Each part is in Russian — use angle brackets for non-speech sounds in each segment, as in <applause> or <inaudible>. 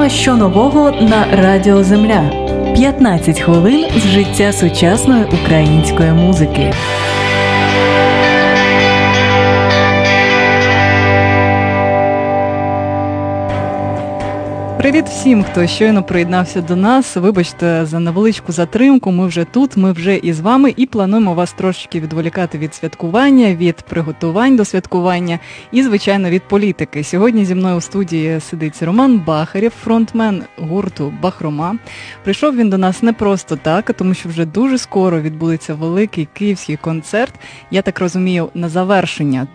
Програма що нового на Радіо Земля. 15 хвилин з життя сучасної української музики. Привіт всім, хто щойно приєднався до нас. Вибачте за невеличку затримку. Ми вже тут, ми вже із вами і плануємо вас трошечки відволікати від святкування, від приготувань до святкування і, звичайно, від політики. Сьогодні зі мною у студії сидить Роман Бахарєв, фронтмен гурту Бахрома. Прийшов він до нас не просто так, а тому що вже дуже скоро відбудеться великий київський концерт. Я так розумію, на завершення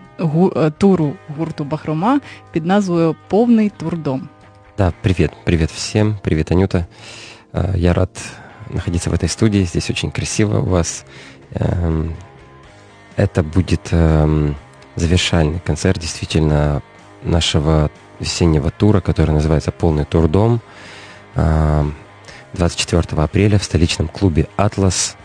туру гурту Бахрома під назвою Повний турдом. Да, привет, привет всем, привет, Анюта. Э, я рад находиться в этой студии, здесь очень красиво у вас. Эм, это будет эм, завершальный концерт действительно нашего весеннего тура, который называется «Полный тур дом». 24 эм, апреля в столичном клубе «Атлас»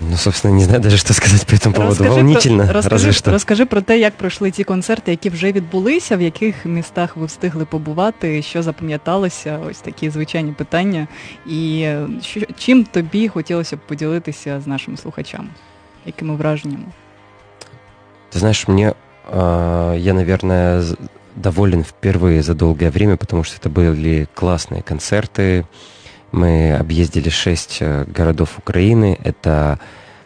Ну, собственно, не знаю даже, що сказати по цьому поводу. Розкажи Волнительно, про, розкажи, разве що. Розкажи про те, як пройшли ті концерти, які вже відбулися, в яких містах ви встигли побувати, що запам'яталося, ось такі звичайні питання. І що, чим тобі хотілося б поділитися з нашими слухачами? Якими враженнями? Ты знаешь, мне, э, я, наверное, доволен впервые за долгое время, потому что это были классные концерты, Мы объездили шесть э, городов Украины. Это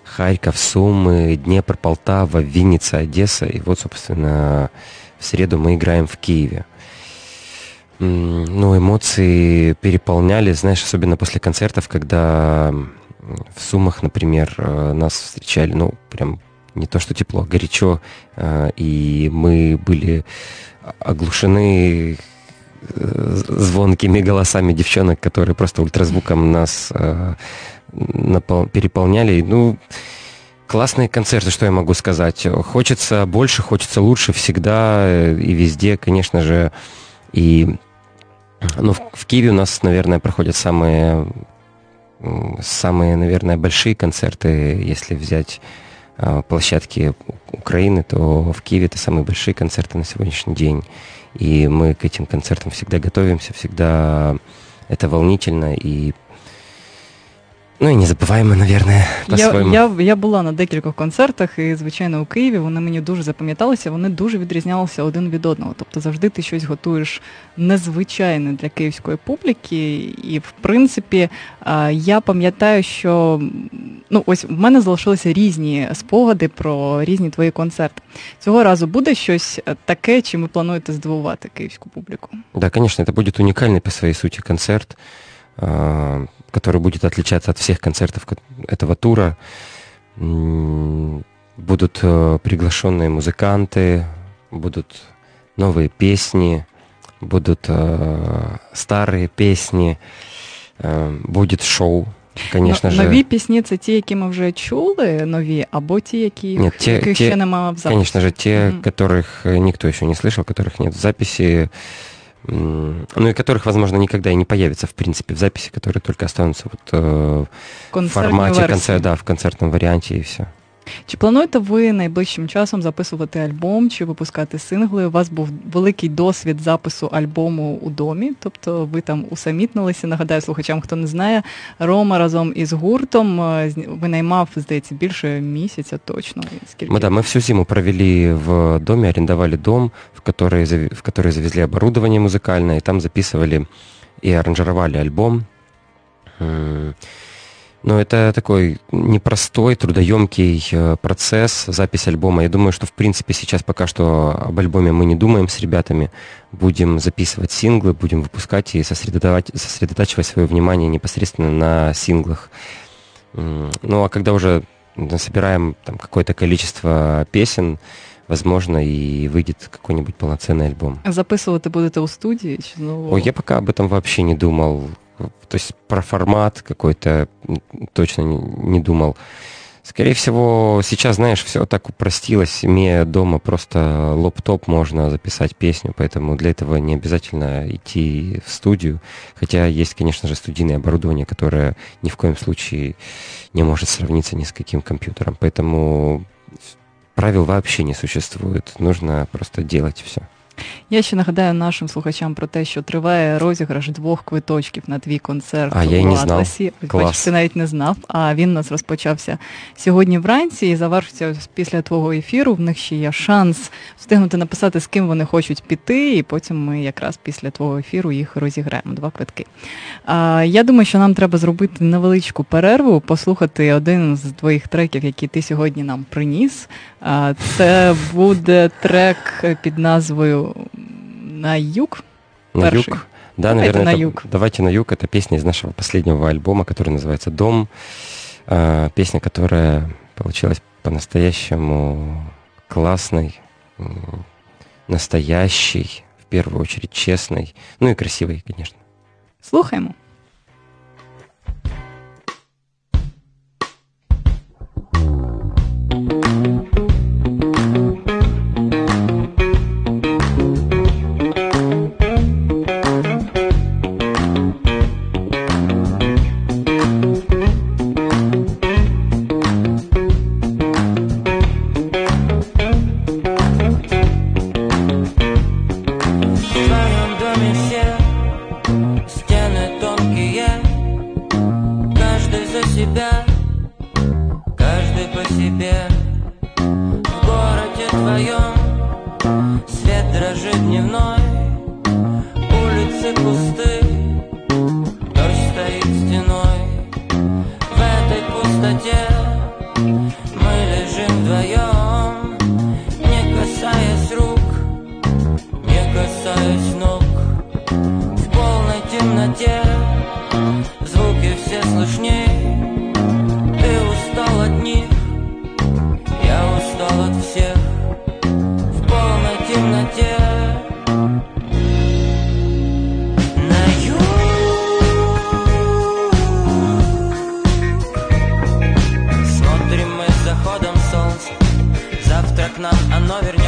Харьков, Сумы, Днепр, Полтава, Винница, Одесса. И вот, собственно, в среду мы играем в Киеве. Ну, эмоции переполняли, знаешь, особенно после концертов, когда в Сумах, например, э, нас встречали, ну, прям не то что тепло, а горячо, э, и мы были оглушены звонкими голосами девчонок, которые просто ультразвуком нас э, напол- переполняли. Ну, классные концерты, что я могу сказать. Хочется больше, хочется лучше всегда э, и везде, конечно же. И ну, в, в Киеве у нас, наверное, проходят самые, самые, наверное, большие концерты, если взять э, площадки Украины, то в Киеве это самые большие концерты на сегодняшний день. И мы к этим концертам всегда готовимся, всегда это волнительно и Ну і незабуваємо, наверное, по-своєму. Я, я я, була на декількох концертах, і, звичайно, у Києві вони мені дуже запам'яталися, вони дуже відрізнялися один від одного. Тобто завжди ти щось готуєш незвичайне для київської публіки. І, в принципі, я пам'ятаю, що ну, ось в мене залишилися різні спогади про різні твої концерти. Цього разу буде щось таке, чим ви плануєте здивувати київську публіку? Да, конечно, это будет уникальный по своей сути концерт который будет отличаться от всех концертов этого тура. Будут э, приглашенные музыканты, будут новые песни, будут э, старые песни, э, будет шоу. Конечно же. Нові пісні це ті, які ми вже чули, нові, або ті, які, нет, те, яких те, ще немає в записі? Конечно же, те, mm-hmm. которых никто еще не слышал, которых нет в записи, ну и которых, возможно, никогда и не появится, в принципе, в записи, которые только останутся вот э, в формате концерта, да, в концертном варианте и все. Чи плануєте ви найближчим часом записувати альбом чи випускати сингли? У вас був великий досвід запису альбому у домі, тобто ви там усамітнилися. Нагадаю слухачам, хто не знає, Рома разом із гуртом е, винаймав, здається, більше місяця точно. Скільки? Мы, да, мы всю зиму провели в доме, арендовали дом, в который, в который завезли оборудование музыкальное, и там записывали и аранжировали альбом. Но это такой непростой, трудоемкий э, процесс, запись альбома. Я думаю, что, в принципе, сейчас пока что об альбоме мы не думаем с ребятами. Будем записывать синглы, будем выпускать и сосредотачивать, сосредотачивать свое внимание непосредственно на синглах. Ну, а когда уже собираем там какое-то количество песен, возможно, и выйдет какой-нибудь полноценный альбом. Записывать будете у студии? Ой, я пока об этом вообще не думал. То есть про формат какой-то точно не, не думал. Скорее всего, сейчас, знаешь, все так упростилось. Имея дома просто лоптоп, можно записать песню, поэтому для этого не обязательно идти в студию. Хотя есть, конечно же, студийное оборудование, которое ни в коем случае не может сравниться ни с каким компьютером. Поэтому правил вообще не существует. Нужно просто делать все. Я ще нагадаю нашим слухачам про те, що триває розіграш двох квиточків на твій концерт а, я у не Атласі. Клас. Бачиш, ти навіть не знав. А він у нас розпочався сьогодні вранці і завершиться після твого ефіру. В них ще є шанс встигнути написати, з ким вони хочуть піти, і потім ми якраз після твого ефіру їх розіграємо. Два квитки. А, Я думаю, що нам треба зробити невеличку перерву, послухати один з твоїх треків, який ти сьогодні нам приніс. А, Це буде трек під назвою на юг. На Перший. юг. Да, Давайте наверное, на это, юг. давайте на юг. Это песня из нашего последнего альбома, который называется «Дом». А, Песня, которая получилась по-настоящему классной, настоящей, в первую очередь честной, ну и красивой, конечно. Слухаємо. нам оно вернется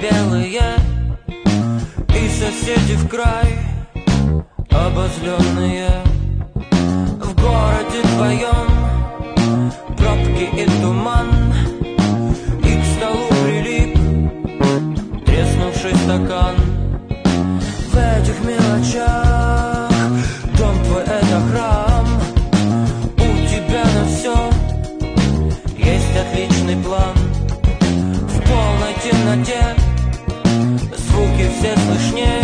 Белые И соседи в край обозленные. В городе твоем пробки и туман И к столу прилип треснувший стакан. В этих мелочах wieczny śnieg.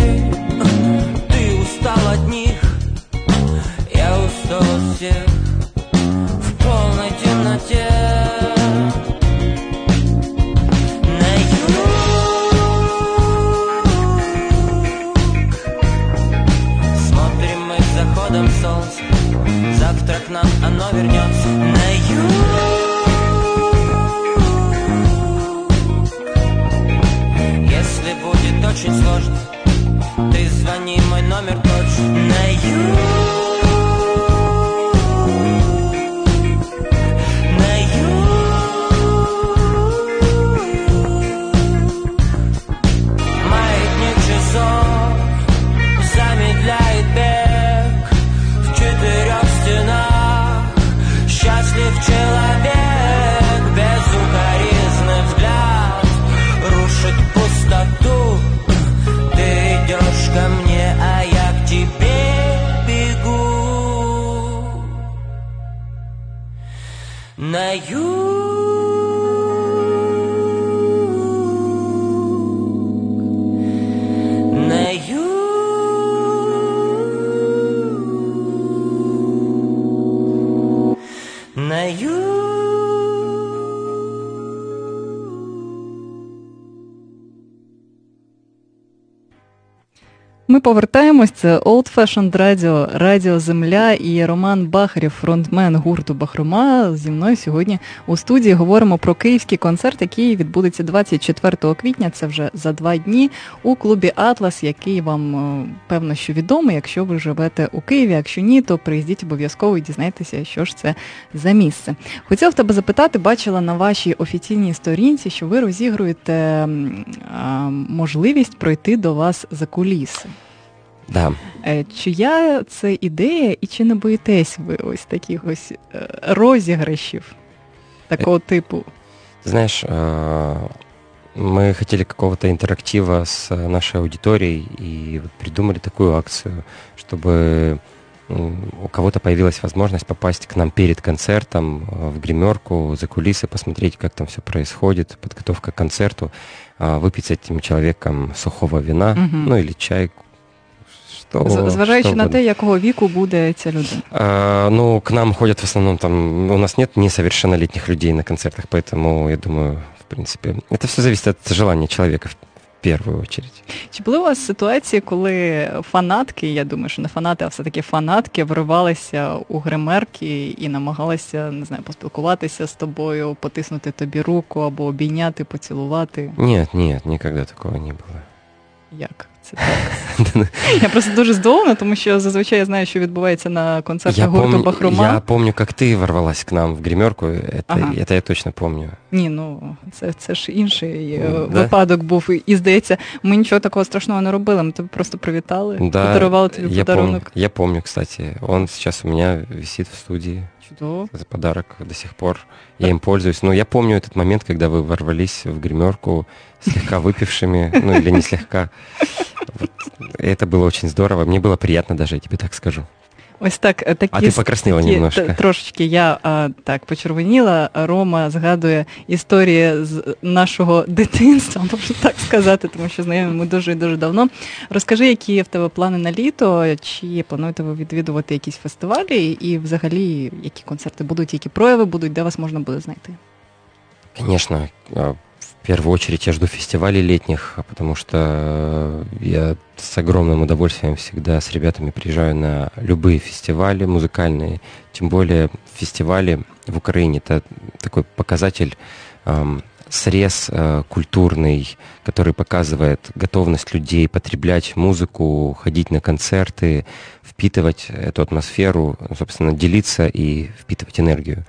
なよ Ми повертаємось. Це Old Fashioned Radio, Радіо Земля і Роман Бахарєв, фронтмен гурту Бахрома. Зі мною сьогодні у студії говоримо про київський концерт, який відбудеться 24 квітня. Це вже за два дні у клубі Атлас, який вам е, певно що відомий. Якщо ви живете у Києві, якщо ні, то приїздіть обов'язково і дізнайтеся, що ж це за місце. Хотіла в тебе запитати, бачила на вашій офіційній сторінці, що ви розігруєте можливість пройти до вас за куліси. Да. Е, чия це ідея, і чи не боїтесь ви ось таких ось е, розіграшів такого типу? Знаешь, мы хотели какого-то интерактива с нашей аудиторией и придумали такую акцию, чтобы у кого-то появилась возможность попасть к нам перед концертом в гримерку, за кулисы, посмотреть, как там все происходит, подготовка к концерту, выпить с этим человеком сухого вина, угу. ну или чай, Что, Зважаючи что на те, якого віку буде ця людина? А, ну, к нам ходят в основном там, у нас нет несовершеннолетних людей на концертах, поэтому я думаю, в принципе, это все зависит от желания человека в первую очередь. Чи були у вас ситуації, коли фанатки, я думаю, що не фанати, а все-таки фанатки вривалися у гримерки і намагалися, не знаю, поспілкуватися з тобою, потиснути тобі руку або обійняти, поцілувати? Ні, ні, ніколи такого не було. Як? Це так. <laughs> Я просто дуже здивована, тому що зазвичай я знаю, що відбувається на концертах гурту Бахрома. Я помню, як ти ворвалась к нам в гримерку, это, ага. я точно помню. Ні, ну це це ж інший да? випадок був. І здається, ми нічого такого страшного не робили. Ми тебе просто привітали, да, подарували тобі я подарунок. Я помню, кстати. Он сейчас у меня висит в студии. Чудово. За подарок до сих пор. Я им пользуюсь. Но я помню этот момент, когда вы ворвались в гримерку слегка выпившими, ну или не слегка. Это было очень здорово. Мне было приятно даже, я тебе так скажу. Ось так е, такі, А ти покраснила такі, немножко. Трошечки я а, так почервоніла. Рома згадує історії з нашого дитинства, <laughs> можна так сказати, тому що знайомі ми дуже дуже давно. Розкажи, які в тебе плани на літо, чи плануєте ви відвідувати якісь фестивалі, і взагалі які концерти будуть, які прояви будуть, де вас можна буде знайти? Звісно, В первую очередь я жду фестивалей летних, потому что я с огромным удовольствием всегда с ребятами приезжаю на любые фестивали музыкальные, тем более фестивали в Украине. Это такой показатель, эм, срез э, культурный, который показывает готовность людей потреблять музыку, ходить на концерты, впитывать эту атмосферу, собственно, делиться и впитывать энергию.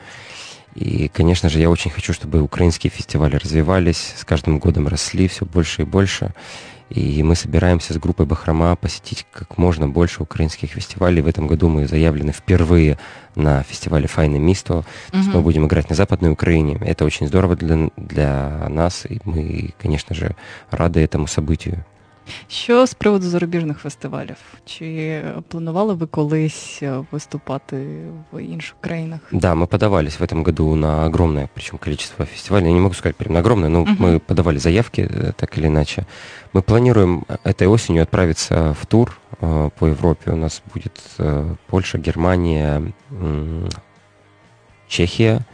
И, конечно же, я очень хочу, чтобы украинские фестивали развивались, с каждым годом росли все больше и больше. И мы собираемся с группой Бахрома посетить как можно больше украинских фестивалей. В этом году мы заявлены впервые на фестивале Файне Мисто. Угу. То есть мы будем играть на Западной Украине. Это очень здорово для, для нас, и мы, конечно же, рады этому событию. Що з приводу зарубіжних фестивалів? Чи планували ви колись выступати в інших країнах? Да, мы подавались в этом году на огромное, причем количество фестивалей. Я не могу сказать прям на огромное, но uh-huh. мы подавали заявки э, так или иначе. Мы планируем этой осенью отправиться в тур э, по Европе. У нас будет э, Польша, Германия, э, Чехия,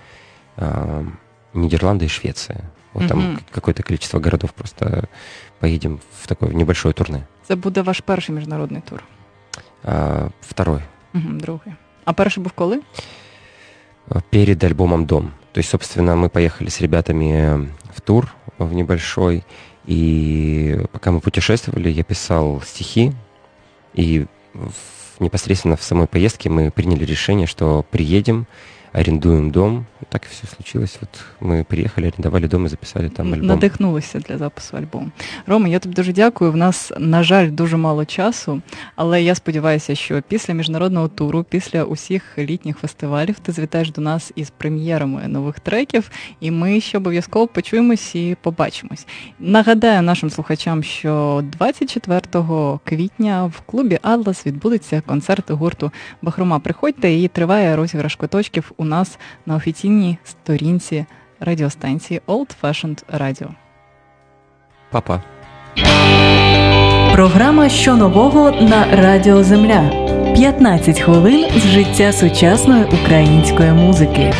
э, Нидерланды и Швеция. Вот там какое-то количество городов просто поедем в такое небольшое турне. Це буде ваш перший міжнародний тур? А, второй. Угу, другий. А перший був коли? Перед альбомом «Дом». То есть, собственно, мы поехали с ребятами в тур в небольшой, и пока мы путешествовали, я писал стихи, и в, непосредственно в самой поездке мы приняли решение, что приедем, арендуем дом. Так і все случилось. От ми приїхали, арендували дом і записали там альбом. Надихнулися для запису альбому. Рома, я тобі дуже дякую. В нас, на жаль, дуже мало часу, але я сподіваюся, що після міжнародного туру, після усіх літніх фестивалів, ти звітаєш до нас із прем'єрами нових треків, і ми ще обов'язково почуємось і побачимось. Нагадаю нашим слухачам, що 24 квітня в клубі Атлас відбудеться концерт гурту Бахрома. Приходьте і триває розіграш квиточків у нас на офіційній сторінці радіостанції Old Fashioned Radio. Па-па. Програма що нового на Радіо Земля. 15 хвилин з життя сучасної української музики.